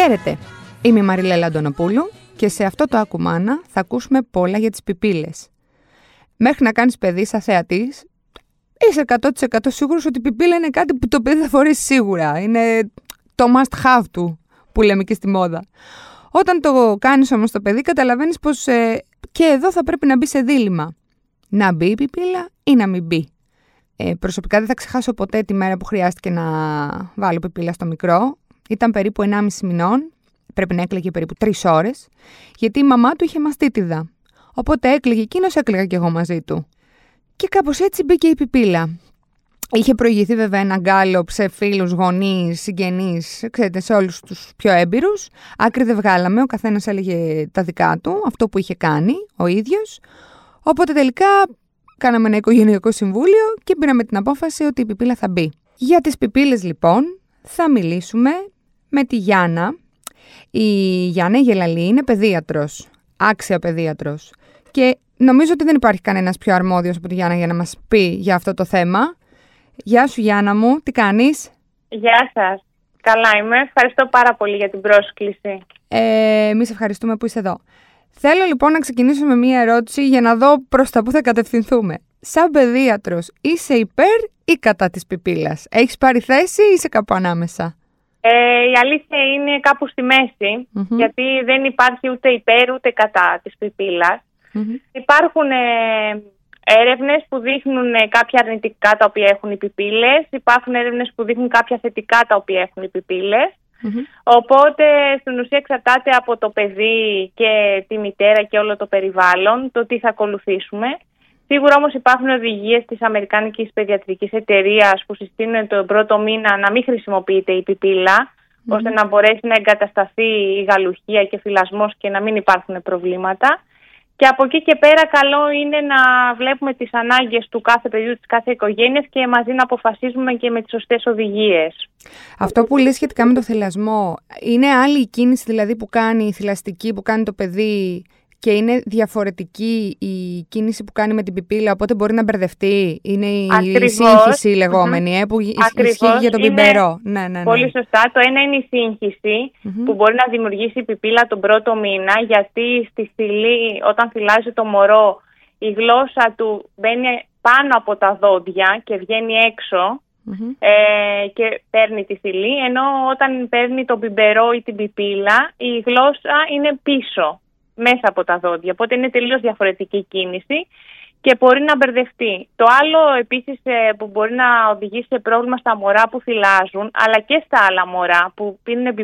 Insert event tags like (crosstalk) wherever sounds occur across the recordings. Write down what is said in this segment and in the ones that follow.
Χαίρετε! Είμαι η Μαριλέλα Αντωνοπούλου και σε αυτό το ακουμάνα θα ακούσουμε πολλά για τις πιπίλες. Μέχρι να κάνεις παιδί σαν θεατής, είσαι 100% σίγουρος ότι η πιπίλα είναι κάτι που το παιδί θα φορέσει σίγουρα. Είναι το must have του που λέμε και στη μόδα. Όταν το κάνεις όμως το παιδί καταλαβαίνεις πως ε, και εδώ θα πρέπει να μπει σε δίλημα. Να μπει η πιπίλα ή να μην μπει. Ε, προσωπικά δεν θα ξεχάσω ποτέ τη μέρα που χρειάστηκε να βάλω πιπίλα στο μικρό. Ήταν περίπου 1,5 μηνών, πρέπει να έκλαιγε περίπου 3 ώρες, γιατί η μαμά του είχε μαστίτιδα. Οπότε έκλαιγε εκείνος, έκλαιγα κι εγώ μαζί του. Και κάπως έτσι μπήκε η πιπίλα. Είχε προηγηθεί βέβαια ένα γκάλωπ σε φίλους, γονείς, συγγενείς, ξέρετε, σε όλους τους πιο έμπειρους. Άκρη δεν βγάλαμε, ο καθένας έλεγε τα δικά του, αυτό που είχε κάνει ο ίδιος. Οπότε τελικά κάναμε ένα οικογενειακό συμβούλιο και πήραμε την απόφαση ότι η πιπίλα θα μπει. Για τις πιπίλες λοιπόν θα μιλήσουμε με τη Γιάννα. Η Γιάννα Γελαλή είναι παιδίατρος, άξια παιδίατρος. Και νομίζω ότι δεν υπάρχει κανένας πιο αρμόδιος από τη Γιάννα για να μας πει για αυτό το θέμα. Γεια σου Γιάννα μου, τι κάνεις; Γεια σας. Καλά είμαι. Ευχαριστώ πάρα πολύ για την πρόσκληση. Ε, εμείς ευχαριστούμε που είσαι εδώ. Θέλω λοιπόν να ξεκινήσω με μία ερώτηση για να δω προς τα που θα κατευθυνθούμε. Σαν παιδίατρος, είσαι υπέρ ή κατά της πιπίλας; Έχεις πάρει θέση ή είσαι κάπου ανάμεσα; Ε, η αλήθεια είναι κάπου στη μεση γιατί δεν υπάρχει ούτε υπέρ ούτε κατά της πιπιλας Υπάρχουν ε, έρευνες που δείχνουν ε, κάποια αρνητικά τα οποία έχουν οι πιπίλες, υπάρχουν έρευνες που δείχνουν κάποια θετικά τα οποία έχουν οι πιπίλες. Οπότε στην ουσία εξαρτάται από το παιδί και τη μητέρα και όλο το περιβάλλον το τι θα ακολουθήσουμε. Σίγουρα όμως υπάρχουν οδηγίες της Αμερικάνικης Παιδιατρικής Εταιρείας που συστήνουν τον πρώτο μήνα να μην χρησιμοποιείται η πιπίλα ώστε να μπορέσει να εγκατασταθεί η γαλουχία και φυλασμός και να μην υπάρχουν προβλήματα. Και από εκεί και πέρα καλό είναι να βλέπουμε τις ανάγκες του κάθε παιδιού, της κάθε οικογένειας και μαζί να αποφασίζουμε και με τις σωστές οδηγίες. Αυτό που λέει σχετικά με το θυλασμό, είναι άλλη η κίνηση δηλαδή που κάνει η θηλαστική, που κάνει το παιδί και είναι διαφορετική η κίνηση που κάνει με την πιπίλα, οπότε μπορεί να μπερδευτεί. Είναι η Ακριβώς. σύγχυση λεγόμενη, ε, που ισχύει για τον πιμπερό. Ναι, ναι, ναι. Πολύ σωστά. Το ένα είναι η συγχυση που μπορεί να δημιουργήσει η πιπίλα τον πρώτο μήνα, γιατί στη στηλή, όταν φυλάζει το μωρό, η γλώσσα του μπαίνει πάνω από τα δόντια και βγαίνει ε, και παίρνει τη θηλή, ενώ όταν παίρνει τον πιμπερό ή την πιπίλα, η γλώσσα είναι πίσω μέσα από τα δόντια. Οπότε είναι τελείως διαφορετική κίνηση και μπορεί να μπερδευτεί. Το άλλο επίσης ε, που μπορεί να οδηγήσει σε πρόβλημα στα μωρά που θυλάζουν, αλλά και στα άλλα μωρά που πίνουν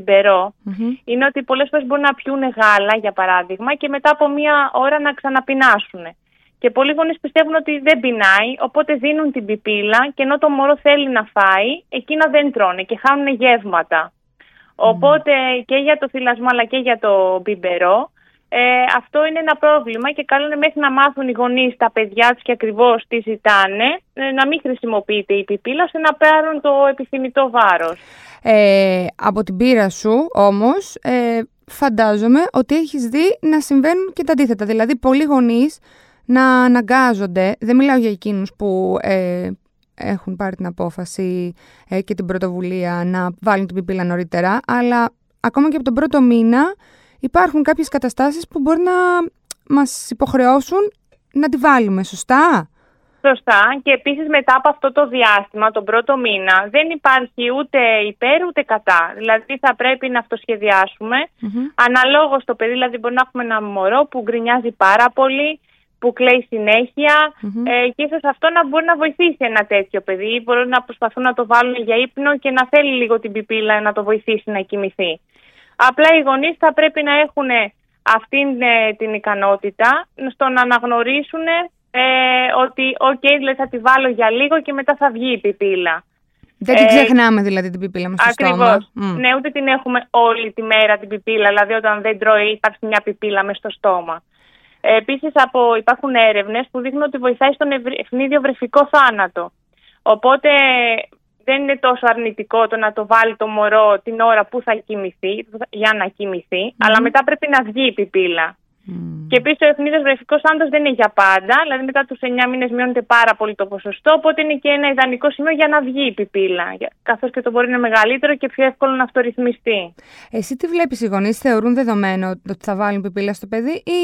είναι ότι πολλές φορές μπορεί να πιούν γάλα, για παράδειγμα, και μετά από μία ώρα να ξαναπεινάσουν. Και πολλοί γονείς πιστεύουν ότι δεν πεινάει, οπότε δίνουν την πιπίλα και ενώ το μωρό θέλει να φάει, εκείνα δεν τρώνε και χάνουν γεύματα. Οπότε και για το θυλασμό αλλά και για το μπιμπερό ε, αυτό είναι ένα πρόβλημα και καλό είναι μέχρι να μάθουν οι γονείς τα παιδιά τους και ακριβώς τι ζητάνε ε, να μην χρησιμοποιείται η πιπίλα ώστε να πάρουν το επιθυμητό βάρος. Ε, από την πείρα σου όμως ε, φαντάζομαι ότι έχεις δει να συμβαίνουν και τα αντίθετα. Δηλαδή πολλοί γονείς να αναγκάζονται, δεν μιλάω για εκείνους που ε, έχουν πάρει την απόφαση ε, και την πρωτοβουλία να βάλουν την πιπίλα νωρίτερα, αλλά ακόμα και από τον πρώτο μήνα υπάρχουν κάποιες καταστάσεις που μπορεί να μας υποχρεώσουν να τη βάλουμε, σωστά; Σωστά και επίσης μετά από αυτό το διάστημα, τον πρώτο μήνα, δεν υπάρχει ούτε υπέρ ούτε κατά. Δηλαδή θα πρέπει να αυτοσχεδιάσουμε. Mm-hmm. Αναλόγως το παιδί, δηλαδή μπορεί να έχουμε ένα μωρό που γκρινιάζει πάρα πολύ, που κλαίει ε, και ίσως αυτό να μπορεί να βοηθήσει ένα τέτοιο παιδί. Μπορεί να προσπαθούν να το βάλουν για ύπνο και να θέλει λίγο την πιπίλα να το βοηθήσει να κοιμηθεί. Απλά οι γονείς θα πρέπει να έχουν αυτή ε, την ικανότητα στο να αναγνωρίσουν ε, ότι OK, okay, δηλαδή θα τη βάλω για λίγο και μετά θα βγει η πιπίλα. Δεν την ε, ξεχνάμε δηλαδή την πιπίλα μας στο ακριβώς. στόμα. Ναι, ούτε την έχουμε όλη τη μέρα την πιπίλα, δηλαδή όταν δεν τρώει υπάρχει μια πιπίλα μέσα στο στόμα. Ε, Επίσης, υπάρχουν έρευνες που δείχνουν ότι βοηθάει στον ευνίδιο βρεφικό θάνατο. Οπότε δεν είναι τόσο αρνητικό το να το βάλει το μωρό την ώρα που θα κοιμηθεί, για να κοιμηθεί, αλλά μετά πρέπει να βγει η πιπίλα. Και επίσης ο ευνίδιο βρεφικός άντρας δεν είναι για πάντα. Δηλαδή, μετά τους 9 μήνες μειώνεται πάρα πολύ το ποσοστό. Οπότε είναι και ένα ιδανικό σημείο για να βγει η πιπίλα. Καθώς και το μπορεί να είναι μεγαλύτερο και πιο εύκολο να αυτορυθμιστεί. Εσύ τι βλέπεις, οι γονείς θεωρούν δεδομένο ότι θα βάλουν πιπίλα στο παιδί ή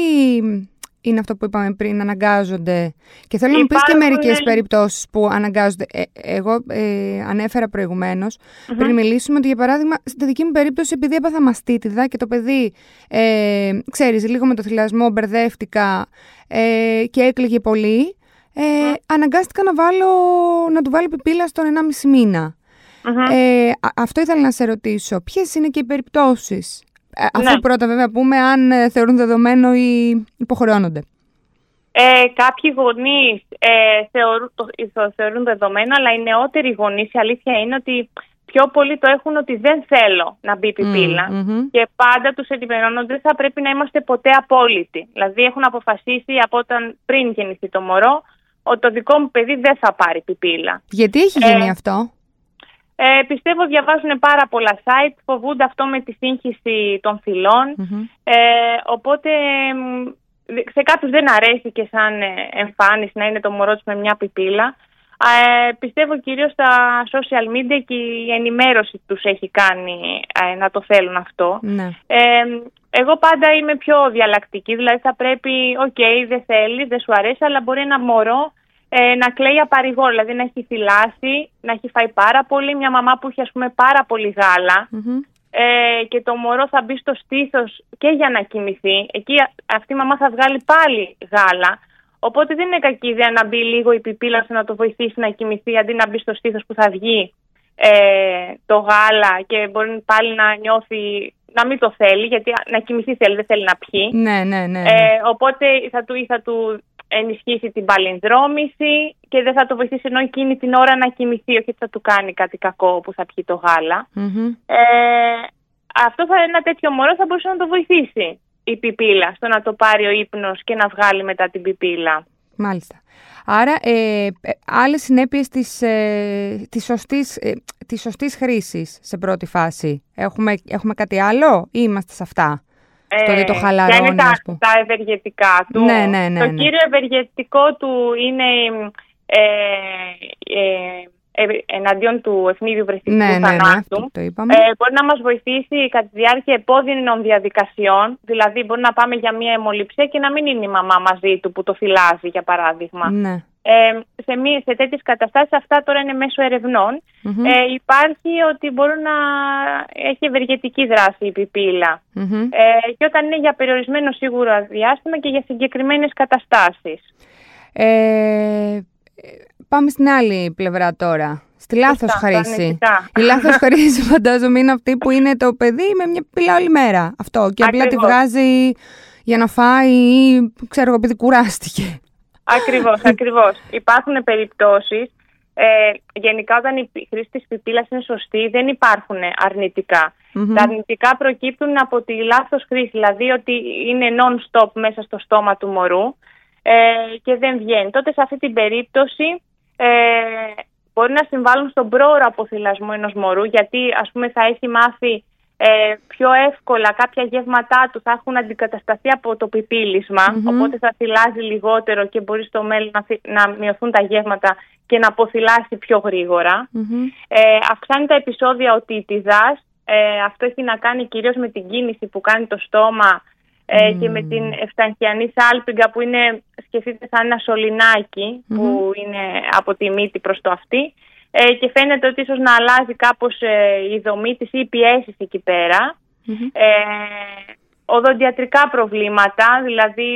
είναι αυτό που είπαμε πριν, αναγκάζονται. Και θέλω να μου πεις και μερικές περιπτώσεις που αναγκάζονται. Ε, εγώ ε, ανέφερα πριν μιλήσουμε, ότι για παράδειγμα, στη δική μου περίπτωση, επειδή έπαθα μαστίτιδα και το παιδί, ε, ξέρεις, λίγο με το θυλασμό μπερδεύτηκα ε, και έκλαιγε πολύ, ε, αναγκάστηκα να, βάλω, να του βάλω πιπίλα στον 1,5 μήνα. Ε, αυτό ήθελα να σε ρωτήσω. Ποιες είναι και οι περιπτώσεις; ε, αφού ναι. πρώτα βέβαια πούμε αν ε, θεωρούν δεδομένο ή υποχρεώνονται. Ε, κάποιοι γονεί ε, θεωρούν, το, θεωρούν δεδομένο, αλλά οι νεότεροι γονείς η αλήθεια είναι ότι πιο πολύ το έχουν ότι δεν θέλω να μπει πιπίλα. Και πάντα τους ενημερώνουν ότι δεν θα πρέπει να είμαστε ποτέ απόλυτοι. Δηλαδή έχουν αποφασίσει από όταν πριν γεννηθεί το μωρό ότι το δικό μου παιδί δεν θα πάρει πιπίλα. Γιατί έχει γίνει αυτό; Ε, πιστεύω διαβάζουν πάρα πολλά site, φοβούνται αυτό με τη σύγχυση των φυλων Ε, οπότε σε κάποιους δεν αρέσει και σαν ε, εμφάνιση να είναι το μωρό τους με μια πιπίλα. Ε, πιστεύω κυρίως στα social media και η ενημέρωση τους έχει κάνει ε, να το θέλουν αυτό. Ναι. Ε, εγώ πάντα είμαι πιο διαλλακτική, δηλαδή θα πρέπει, OK, okay, δεν θέλεις, δεν σου αρέσει, αλλά μπορεί ένα μωρό ε, να κλαίει απαρηγό, δηλαδή να έχει θηλάσει, να έχει φάει πάρα πολύ. Μια μαμά που έχει ας πούμε πάρα πολύ ε, και το μωρό θα μπει στο στήθος και για να κοιμηθεί. Εκεί αυτή η μαμά θα βγάλει πάλι γάλα. Οπότε δεν είναι κακή ιδέα να μπει λίγο η πιπίλα να το βοηθήσει να κοιμηθεί αντί να μπει στο στήθος που θα βγει ε, το γάλα και μπορεί πάλι να νιώθει να μην το θέλει, γιατί να κοιμηθεί θέλει, δεν θέλει να πιει. Ναι, ναι, ναι. ναι. Ε, οπότε θα του, θα του ενισχύσει την παλινδρόμηση και δεν θα το βοηθήσει ενώ εκείνη την ώρα να κοιμηθεί, όχι ότι θα του κάνει κάτι κακό που θα πιει το γαλα Ε, αυτό θα, ένα τέτοιο μωρό θα μπορούσε να το βοηθήσει η πιπίλα στο να το πάρει ο ύπνος και να βγάλει μετά την πιπίλα. Μάλιστα. Άρα, ε, ε άλλες συνέπειες της, ε, της, σωστής, ε, της σωστής χρήσης σε πρώτη φάση. Έχουμε, έχουμε κάτι άλλο ή είμαστε σε αυτά; Ε, το χαλαρώνει, είναι τα, τα ευεργετικά του. Ναι, ναι, ναι, το ναι. κύριο ευεργετικό του είναι ε, ε, ε, εναντίον του ευνίδιου βρεστικού ναι, θανάτου. Ναι, το είπαμε. Ε, μπορεί να μας βοηθήσει κατά τη διάρκεια επώδυνων διαδικασιών, δηλαδή μπορεί να πάμε για μια αιμοληψία και να μην είναι η μαμά μαζί του που το φυλάζει για παράδειγμα. Ναι. Ε, σε, μη, σε τέτοιες καταστάσεις αυτά τώρα είναι μέσω Ε, υπάρχει ότι μπορεί να έχει ευεργετική δράση η πιπίλα. Ε, και όταν είναι για περιορισμένο σίγουρα διάστημα και για συγκεκριμένες καταστάσεις. Ε, πάμε στην άλλη πλευρά τώρα. Στη λάθος χρήση. Η λάθος χρήση, (laughs) φαντάζομαι, είναι αυτή που είναι το παιδί με μια πύλα όλη μέρα. Αυτό. Και απλά τη βγάζει για να φάει ή ξέρω εγώ, επειδή κουράστηκε. Ακριβώς, ακριβώς. Υπάρχουν περιπτώσεις, ε, γενικά όταν η χρήση της πιπίλας είναι σωστή δεν υπάρχουν Τα αρνητικά προκύπτουν από τη λάθος χρήση, δηλαδή ότι είναι non-stop μέσα στο στόμα του μωρού ε, και δεν βγαίνει. Τότε σε αυτή την περίπτωση ε, μπορεί να συμβάλλουν στον πρόωρο αποθυλασμό ενός μωρού γιατί ας πούμε θα έχει μάθει ε, πιο εύκολα κάποια γεύματά του θα έχουν αντικατασταθεί από το πιπίλισμα, οπότε θα θυλάζει λιγότερο και μπορεί στο μέλλον να, να μειωθούν τα γεύματα και να αποθυλάσει πιο γρήγορα. Ε, αυξάνει τα επεισόδια οτίτιδας, ε, αυτό έχει να κάνει κυρίως με την κίνηση που κάνει το στόμα ε, και με την ευσταχιανή σάλπιγγα που είναι, σκεφτείτε σαν ένα που είναι από τη μύτη προς το αυτή ε, και φαίνεται ότι ίσως να αλλάζει κάπως ε, η δομή της ή οι πιέσεις εκεί πέρα. Ε, οδοντιατρικά προβλήματα, δηλαδή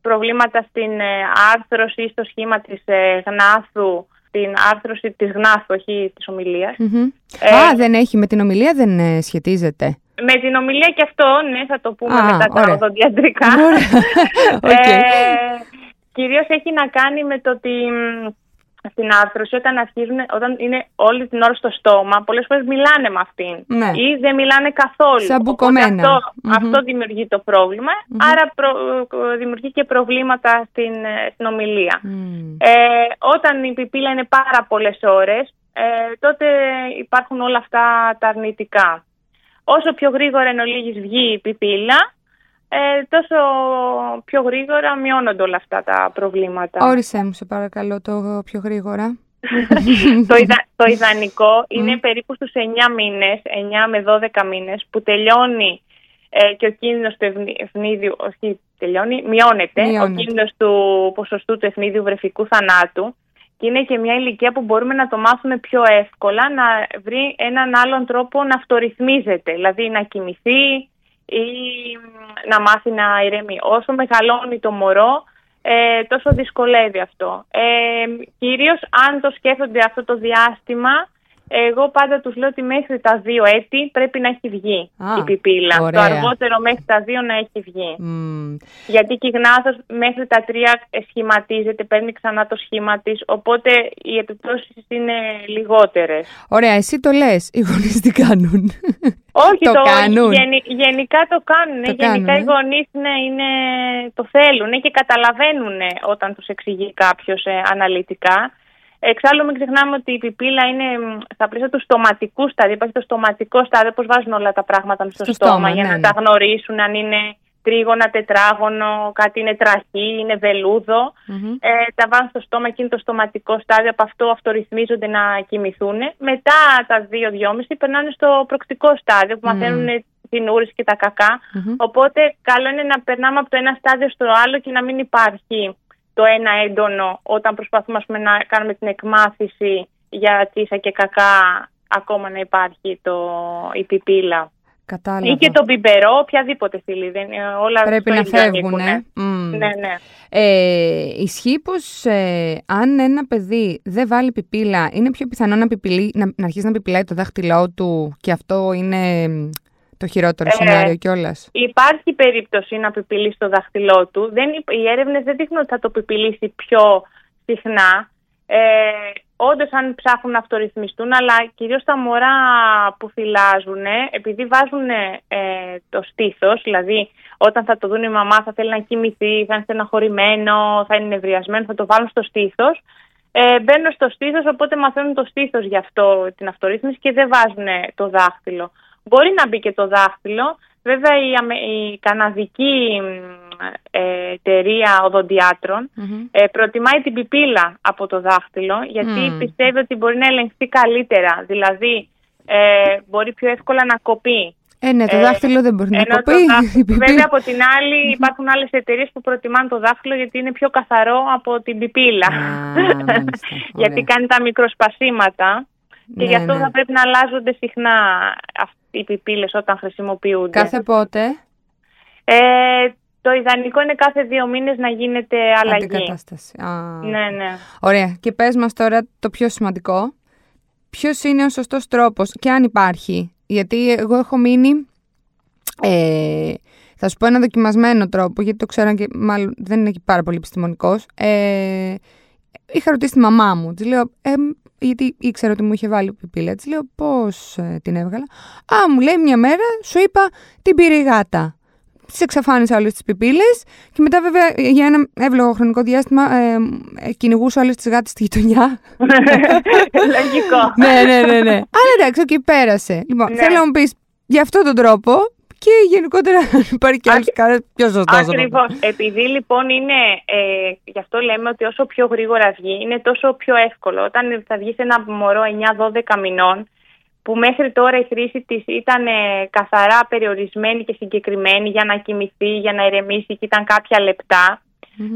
προβλήματα στην ε, άρθρωση ή στο σχήμα της ε, γνάθου, την άρθρωση της γνάθου, όχι της ομιλιας Α, δεν έχει, με την ομιλία δεν σχετίζεται. Με την ομιλία και αυτό, ναι, θα το πούμε μετά τα οδοντιατρικά. okay. (laughs) κυρίως έχει να κάνει με το ότι στην άρθρωση όταν αρχίζουν, όταν είναι όλη την ώρα στο στόμα, πολλές φορές μιλάνε με αυτήν. Ναι. Ή δεν μιλάνε καθόλου. Σαν Αυτό, αυτό δημιουργεί το προβλημα άρα δημιουργεί και προβλήματα στην, στην ομιλία. Ε, όταν η πιπίλα είναι πάρα πολλές ώρες, ε, τότε υπάρχουν όλα αυτά τα αρνητικά. Όσο πιο γρήγορα εν ολίγης βγει η πιπίλα, ε, τόσο πιο γρήγορα μειώνονται όλα αυτά τα προβλήματα. Όρισέ μου σε παρακαλώ το πιο γρήγορα. (laughs) το, το ιδανικό είναι περίπου στους 9 μήνες, 9 με 12 μήνες που τελειώνει ε, και ο κίνδυνος του ευνίδιου, όχι τελειώνει, μειώνεται, ο κίνδυνος του ποσοστού του ευνίδιου βρεφικού θανάτου. Και είναι και μια ηλικία που μπορούμε να το μάθουμε πιο εύκολα να βρει έναν άλλον τρόπο να αυτορυθμίζεται, δηλαδή να κοιμηθεί ή να μάθει να ηρεμεί. Όσο μεγαλώνει το μωρό, ε, τόσο δυσκολεύει αυτό. Ε, κυρίως αν το σκέφτονται αυτό το διάστημα, εγώ πάντα τους λέω ότι μέχρι τα δύο έτη πρέπει να έχει βγει η πιπίλα. Το αργότερο μέχρι τα δύο να έχει βγει. Γιατί και η γνάθος μέχρι τα τρία σχηματίζεται, παίρνει ξανά το σχήμα της, οπότε οι επιπτώσεις είναι λιγότερες. Ωραία, εσύ το λες, οι γονείς τι κάνουν; (laughs) Όχι, το, κάνουν. γενικά το κάνουν. γενικά οι γονείς ναι, είναι, το θέλουν και καταλαβαίνουν όταν τους εξηγεί κάποιος ε, αναλυτικά. Εξάλλου, μην ξεχνάμε ότι η πιπίλα είναι στα πλαίσια του στοματικού στάδιου. Υπάρχει το στοματικό στάδιο, πώς βάζουν όλα τα πράγματα στο, στόμα, για ναι, να ναι. τα γνωρίσουν αν είναι τρίγωνα, τετράγωνο, κάτι είναι τραχή, είναι Ε, τα βάζουν στο στόμα και είναι το στοματικό στάδιο. Από αυτό αυτορυθμίζονται να κοιμηθούν. Μετά τα 2-2,5 περνάνε στο προκτικό στάδιο που mm. μαθαίνουν την ούρηση και τα κακα Οπότε καλό είναι να περνάμε από το ένα στάδιο στο άλλο και να μην υπάρχει το ένα έντονο όταν προσπαθούμε να κάνουμε την εκμάθηση για τσίσα και κακά ακόμα να υπάρχει το, η πιπίλα. Κατάλαβα. Ή και το μπιμπερό, οποιαδήποτε φίλη. Δεν, όλα Πρέπει να φεύγουν. Ναι, ναι. Ε, ισχύει πως ε, αν ένα παιδί δεν βάλει πιπίλα, είναι πιο πιθανό να, πιπιλεί, να, να αρχίσει να πιπιλάει το δάχτυλό του και αυτό είναι το χειρότερο ε, σενάριο κιόλας. Υπάρχει περίπτωση να πιπηλήσει το δάχτυλό του. Δεν, οι έρευνες δεν δείχνουν ότι θα το πιπηλήσει πιο συχνά. Ε, Όντως, αν ψάχνουν να αυτορυθμιστούν, αλλά κυρίως τα μωρά που φυλάζουν, επειδή βάζουν ε, το στήθος, δηλαδή όταν θα το δουν η μαμά θα θέλει να κοιμηθεί, θα είναι στεναχωρημένο, θα είναι νευριασμένο, θα το βάλουν στο στήθος. Ε, μπαίνουν στο στήθος, οπότε μαθαίνουν το στήθος για αυτό την αυτορύθμιση και δεν βάζουν το δάχτυλο. Μπορεί να μπει και το δάχτυλο. Βέβαια η, η καναδική ε, εταιρεία ε, προτιμάει την πιπίλα από το δάχτυλο γιατί πιστεύει ότι μπορεί να ελεγχθεί καλύτερα. Δηλαδή ε, μπορεί πιο εύκολα να κοπεί. Ε, ναι, το δάχτυλο δεν μπορεί να κοπεί. (laughs) Βέβαια, από την άλλη, υπάρχουν άλλες εταιρείες που προτιμάνε το δάχτυλο γιατί είναι πιο καθαρό από την πιπίλα. (laughs) γιατί κάνει τα μικροσπασίματα. Και γι' ναι, αυτό ναι. θα πρέπει να αλλάζονται συχνά οι πιπίλες όταν χρησιμοποιούνται. Κάθε πότε; Ε, το ιδανικό είναι κάθε δύο μήνες να γίνεται αλλαγή. Αντικατάσταση. Α, ναι, ναι. Ωραία. Και πες μας τώρα το πιο σημαντικό. Ποιος είναι ο σωστός τρόπος και αν υπάρχει; Γιατί εγώ έχω μείνει... Ε, θα σου πω ένα δοκιμασμένο τρόπο, γιατί το ξέρω και μάλλον δεν είναι και πάρα πολύ επιστημονικός. Ε, είχα ρωτήσει τη μαμά μου. Της λέω, ε, γιατί ήξερα ότι μου είχε βάλει πιπίλα. Τη λέω πώς ε, την έβγαλα. Α, μου λέει μια μέρα, σου είπα την πήρε η γάτα. Τη εξαφάνισα όλες τις πιπίλε και μετά, βέβαια, για ένα εύλογο χρονικό διάστημα ε, ε, κυνηγούσα όλες τις γάτες στη γειτονιά. (laughs) Λογικό. ναι, ναι, ναι, ναι. Αλλά εντάξει, εκεί πέρασε. Λοιπόν, ναι. θέλω να μου πεις για αυτόν τον τρόπο και γενικότερα (laughs) υπάρχει και άλλος κανένας πιο σωστό. Ακριβώς. Επειδή λοιπόν είναι, ε, γι' αυτό λέμε ότι όσο πιο γρήγορα βγει, είναι τόσο πιο εύκολο. Όταν θα βγει σε ένα μωρό 9-12 μηνών, που μέχρι τώρα η χρήση της ήταν ε, καθαρά περιορισμένη και συγκεκριμένη για να κοιμηθεί, για να ηρεμήσει και ήταν κάποια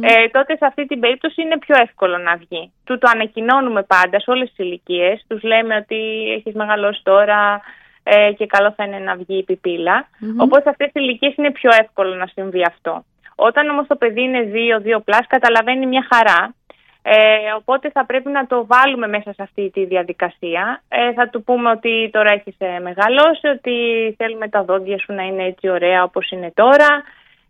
ε, τότε σε αυτή την περίπτωση είναι πιο εύκολο να βγει. Του το ανακοινώνουμε πάντα σε όλες τις ηλικίες. Τους λέμε ότι έχεις μεγαλώσει τώρα, ε, και καλό θα είναι να βγει η πιπίλα. Mm-hmm. Οπότε σε αυτές τις ηλικίες είναι πιο εύκολο να συμβεί αυτό. Όταν όμως το παιδί είναι 2-2 πλάς καταλαβαίνει μια χαρά. Ε, οπότε θα πρέπει να το βάλουμε μέσα σε αυτή τη διαδικασία. Ε, θα του πούμε ότι τώρα έχεις ε, μεγαλώσει, ότι θέλουμε τα δόντια σου να είναι έτσι ωραία όπως είναι τώρα.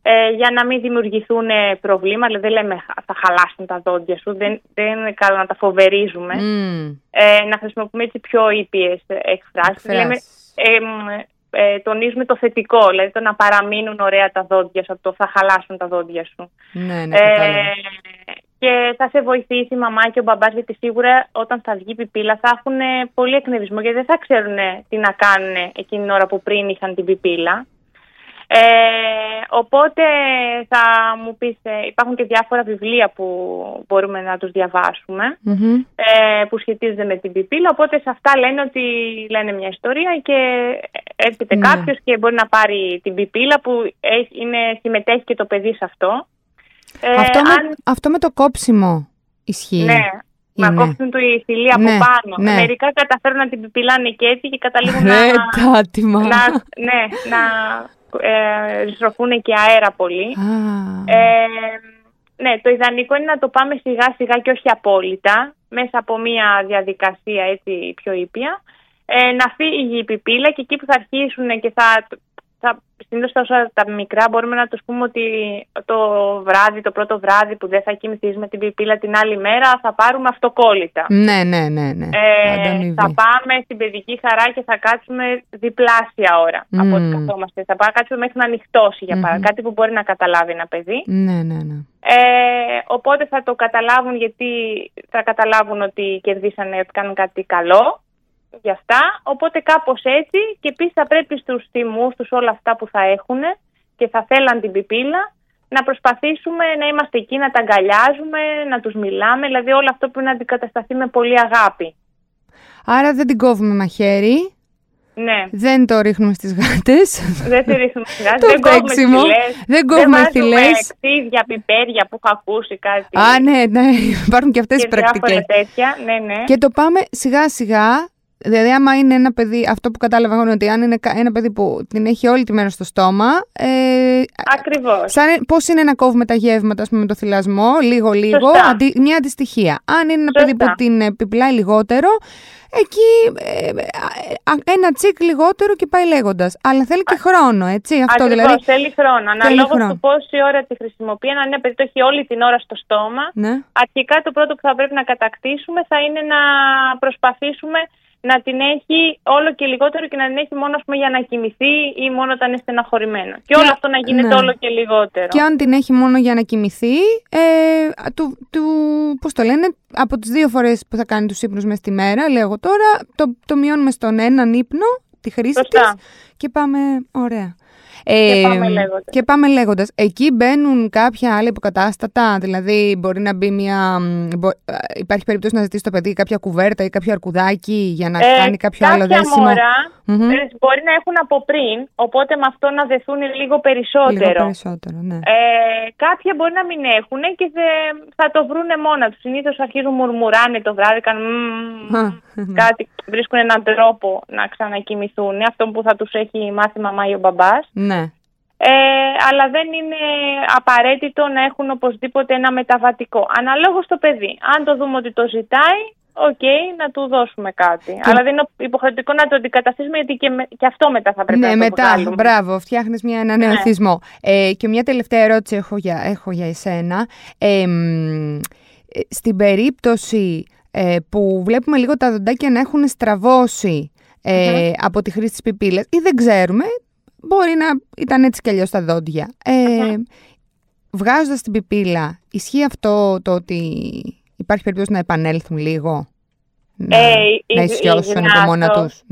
Ε, για να μην δημιουργηθούν προβλήματα, δεν λέμε θα χαλάσουν τα δόντια σου, δεν, δεν είναι καλό να τα φοβερίζουμε. Mm. Ε, να χρησιμοποιούμε έτσι πιο ήπιες εκφράσεις. Λέμε, ε, τονίζουμε το θετικό, δηλαδή το να παραμείνουν ωραία τα δόντια σου, το θα χαλάσουν τα δόντια σου. Ναι, ναι, ε, και θα σε βοηθήσει η μαμά και ο μπαμπάς γιατί σίγουρα όταν θα βγει η πιπίλα θα έχουν πολύ εκνευρισμό γιατί δεν θα ξέρουν τι να κάνουν εκείνη την ώρα που πριν είχαν την πιπίλα. Ε, οπότε θα μου πεις, ε, υπάρχουν και διάφορα βιβλία που μπορούμε να τους διαβασουμε ε, που σχετίζονται με την πιπίλα, οπότε σε αυτά λένε ότι λένε μια ιστορία και έρχεται ναι. κάποιος και μπορεί να πάρει την πιπίλα που είναι, συμμετέχει και το παιδί σε αυτό. Ε, αυτό, με, αυτό με το κόψιμο ισχύει. Ναι, να κόψουν το η θηλία από ναι, πάνω. Ναι. Μερικά καταφέρουν να την πιπιλάνε και έτσι και καταλήγουν να, να, ναι, να ε, ριστροφούν και αέρα πολύ. Ε, ναι, το ιδανικό είναι να το πάμε σιγά σιγά και όχι απόλυτα, μέσα από μια διαδικασία έτσι πιο ήπια, ε, να φύγει η πιπίλα και εκεί που θα αρχίσουν και θα θα, συνήθως τα, τα μικρά μπορούμε να τους πούμε ότι το βράδυ, το πρώτο βράδυ που δεν θα κοιμηθείς με την πιπίλα την άλλη μέρα θα πάρουμε αυτοκόλλητα. Ναι, ναι, ναι. ναι. Ε, θα πάμε στην παιδική χαρά και θα κάτσουμε διπλάσια ώρα mm. από ό,τι καθόμαστε. Θα πάμε κάτσουμε μέχρι να ανοιχτώσει για παράδειγμα. Κάτι που μπορεί να καταλάβει ένα παιδί. Ναι, ναι, ναι. Ε, οπότε θα το καταλάβουν γιατί θα καταλάβουν ότι κερδίσανε, ότι κάνουν κάτι καλό για αυτά. Οπότε κάπως έτσι και επίσης θα πρέπει στους θυμούς τους όλα αυτά που θα έχουν και θα θέλαν την πιπίλα να προσπαθήσουμε να είμαστε εκεί, να τα αγκαλιάζουμε, να τους μιλάμε, δηλαδή όλο αυτό που είναι να αντικατασταθεί με πολύ αγάπη. Άρα δεν την κόβουμε μαχαίρι. Ναι. Δεν το ρίχνουμε στις γάτες. Δεν τη ρίχνουμε στις γάτες. δεν κόβουμε θυλές. Δεν κόβουμε θυλές. Δεν πιπέρια που έχω ακούσει κάτι. Α, ναι, ναι. Υπάρχουν και αυτές οι πρακτικές. τέτοια. Ναι, ναι. Και το πάμε σιγά σιγά Δηλαδή, άμα είναι ένα παιδί, αυτό που κατάλαβα εγώ είναι ότι αν είναι ένα παιδί που την έχει όλη τη μέρα στο στόμα. Ε, Ακριβώς. Πώς είναι να κόβουμε τα γεύματα πούμε, με το θυλασμό, λίγο-λίγο, αντι, μια αντιστοιχεία. Αν είναι ένα παιδί που την επιπλάει λιγότερο, εκεί ε, ένα τσικ λιγότερο και πάει λέγοντας. Αλλά θέλει και χρόνο, έτσι. Αυτό Ακριβώς, δηλαδή. Θέλει χρόνο. Αναλόγως του πόση ώρα τη χρησιμοποιεί, αν ένα παιδί το έχει όλη την ώρα στο στόμα, ναι. αρχικά το πρώτο που θα πρέπει να κατακτήσουμε θα είναι να προσπαθήσουμε να την έχει όλο και λιγότερο και να την έχει μόνο πούμε, για να κοιμηθεί ή μόνο όταν είναι στεναχωρημένο. Και, όλο αυτό να γίνεται ναι. όλο και λιγότερο. Και αν την έχει μόνο για να κοιμηθεί, ε, του, του, πώς το λένε, από τις δύο φορές που θα κάνει τους ύπνους μέσα στη μέρα, λέω εγώ τώρα, το, το μειώνουμε στον έναν ύπνο, τη χρήση της και πάμε ωραία. Ε, και πάμε λέγοντας. Εκεί μπαίνουν κάποια άλλα υποκατάστατα, δηλαδή μπορεί να μπει μια... Ε, υπάρχει περίπτωση να ζητήσει το παιδί κάποια κουβέρτα ή κάποιο αρκουδάκι για να ε, κάνει κάποιο άλλο δέσιμο. Μωρά, mm-hmm. μπορεί να έχουν από πριν, οπότε με αυτό να δεθούν λίγο περισσότερο. Λίγο περισσότερο, ναι. Ε, κάποια μπορεί να μην έχουν και θα το βρούνε μόνα τους. Συνήθως αρχίζουν μουρμουράνε το βράδυ, κάνουν ναι. κάτι, βρίσκουν έναν τρόπο να ξανακοιμηθούν. Αυτό που θα τους έχει μάθει η μαμά ή ο μπαμπάς. Ναι. Ε, αλλά δεν είναι απαραίτητο να έχουν οπωσδήποτε ένα μεταβατικό. Αναλόγως το παιδί. Αν το δούμε ότι το ζητάει, OK, okay, να του δώσουμε κάτι. Αλλά δεν είναι υποχρεωτικό να το αντικαταστήσουμε γιατί και, και αυτό μετά θα πρέπει ναι, να το μετά, Ναι, μετά, μπράβο, φτιάχνεις μια, ένα νέο ναι. Ε, και μια τελευταία ερώτηση έχω για, έχω για εσένα. Ε, στην περίπτωση ε, που βλέπουμε λίγο τα δοντάκια να έχουν στραβώσει ε, από τη χρήση της πιπίλας ή δεν ξέρουμε, Μπορεί να ήταν έτσι κι αλλιώς τα δόντια. Ε, Βγάζοντας την πιπίλα, ισχύει αυτό το ότι υπάρχει περίπτωση να επανέλθουν λίγο; Να, ε, να ισιώσουν από μόνα τους;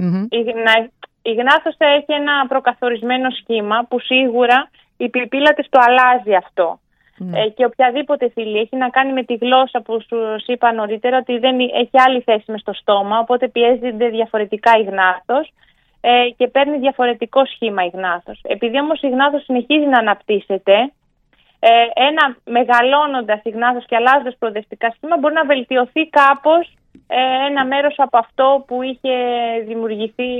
Η, γνάθος θα έχει ένα προκαθορισμένο σχήμα που σίγουρα η πιπίλα της το αλλάζει αυτό. Ναι. Ε, και οποιαδήποτε θηλή έχει να κάνει με τη γλώσσα που σου είπα νωρίτερα ότι δεν έχει άλλη θέση μες στο στόμα, οπότε πιέζεται διαφορετικά η γνάθος ε, και παίρνει διαφορετικό σχήμα η γνάθος. Επειδή όμως η γνάθος συνεχίζει να αναπτύσσεται, ε, ένα μεγαλώνοντας η γνάθος και αλλάζοντας προοδευτικά σχήμα μπορεί να βελτιωθεί κάπως ε, ένα μέρος από αυτό που είχε δημιουργηθεί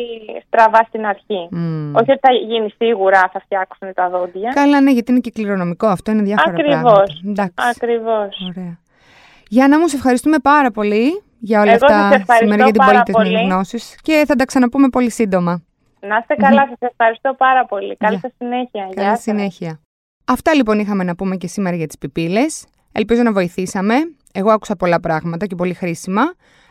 στραβά στην αρχή. Όχι ότι θα γίνει σίγουρα, θα φτιάξουν τα δόντια. Καλά, ναι, γιατί είναι και κληρονομικό αυτό, είναι διάφορα Ακριβώς. πράγματα. Ακριβώς. Ωραία. Γιάννα μου, σε ευχαριστούμε πάρα πολύ για όλα αυτά σήμερα για την πολίτες γνώσης και θα τα ξαναπούμε πολύ σύντομα. Να είστε καλά, mm-hmm. σας ευχαριστώ πάρα πολύ. Καλή σας συνέχεια. Καλή συνέχεια. Αυτά λοιπόν είχαμε να πούμε και σήμερα για τις πιπίλες. Ελπίζω να βοηθήσαμε. Εγώ άκουσα πολλά πράγματα και πολύ χρήσιμα.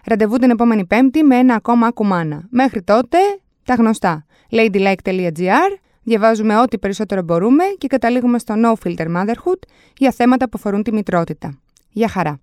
Ραντεβού την επόμενη Πέμπτη με ένα ακόμα ακουμάνα. Μέχρι τότε, τα γνωστά. ladylike.gr Διαβάζουμε ό,τι περισσότερο μπορούμε και καταλήγουμε στο No Filter Motherhood για θέματα που αφορούν τη μητρότητα. Γεια χαρά!